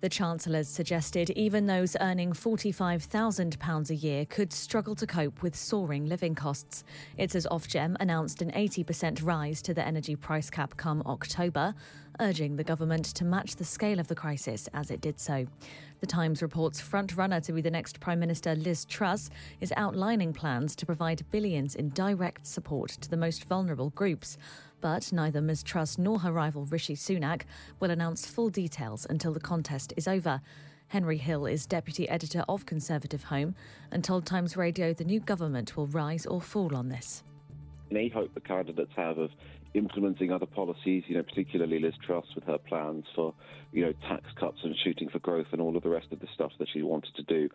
The Chancellor's suggested even those earning £45,000 a year could struggle to cope with soaring living costs. It's as Ofgem announced an 80% rise to the energy price cap come October, urging the government to match the scale of the crisis as it did so. The Times reports front-runner to be the next Prime Minister Liz Truss is outlining plans to provide billions in direct support to the most vulnerable groups. But neither Ms Truss nor her rival Rishi Sunak will announce full details until the contest is over. Henry Hill is deputy editor of Conservative Home and told Times Radio the new government will rise or fall on this. Any hope the candidates have of implementing other policies, you know, particularly Liz Truss with her plans for, you know, tax cuts and shooting for growth and all of the rest of the stuff that she wanted to do.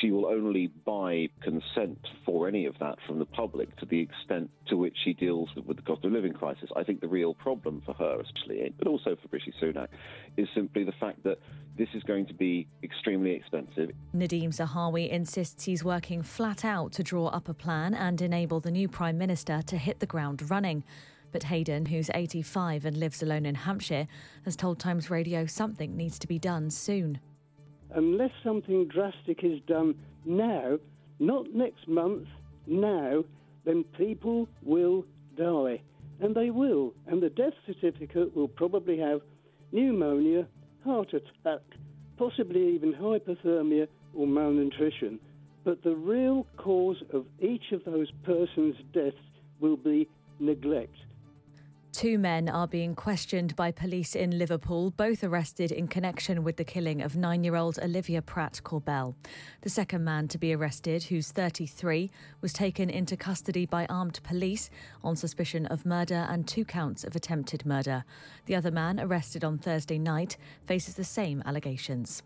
She will only buy consent for any of that from the public to the extent to which she deals with, the cost of living crisis. I think the real problem for her, especially, but also for Rishi Sunak, is simply the fact that this is going to be extremely expensive. Nadhim Zahawi insists he's working flat out to draw up a plan and enable the new Prime Minister to hit the ground running. But Hayden, who's 85 and lives alone in Hampshire, has told Times Radio something needs to be done soon. Unless something drastic is done now, not next month, now, then people will die. And they will. And the death certificate will probably have pneumonia, heart attack, possibly even hypothermia or malnutrition. But the real cause of each of those persons' deaths will be neglect. Two men are being questioned by police in Liverpool, both arrested in connection with the killing of nine year old Olivia Pratt Korbel. The second man to be arrested, who's 33, was taken into custody by armed police on suspicion of murder and two counts of attempted murder. The other man, arrested on Thursday night, faces the same allegations.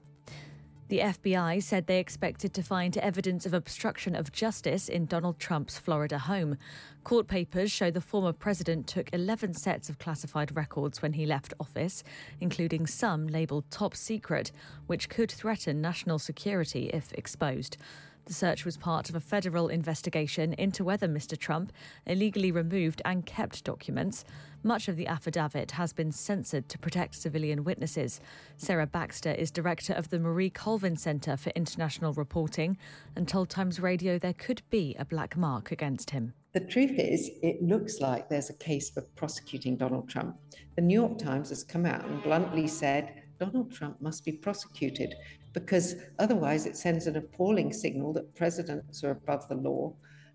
The FBI said they expected to find evidence of obstruction of justice in Donald Trump's Florida home. Court papers show the former president took 11 sets of classified records when he left office, including some labeled top secret, which could threaten national security if exposed. The search was part of a federal investigation into whether Mr. Trump illegally removed and kept documents. Much of the affidavit has been censored to protect civilian witnesses. Sarah Baxter is director of the Marie Colvin Center for International Reporting and told Times Radio there could be a black mark against him. The truth is, it looks like there's a case for prosecuting Donald Trump. The New York Times has come out and bluntly said Donald Trump must be prosecuted because otherwise it sends an appalling signal that presidents are above the law.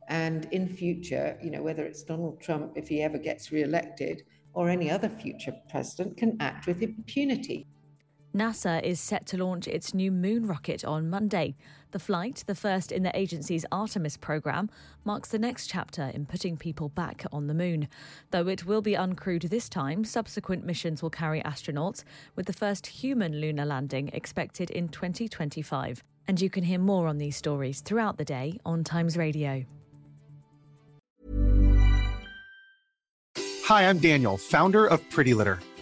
And in future, you know, whether it's Donald Trump, if he ever gets reelected, or any other future president, can act with impunity. NASA is set to launch its new moon rocket on Monday. The flight, the first in the agency's Artemis program, marks the next chapter in putting people back on the moon. Though it will be uncrewed this time, subsequent missions will carry astronauts, with the first human lunar landing expected in 2025. And you can hear more on these stories throughout the day on Times Radio. Hi, I'm Daniel, founder of Pretty Litter.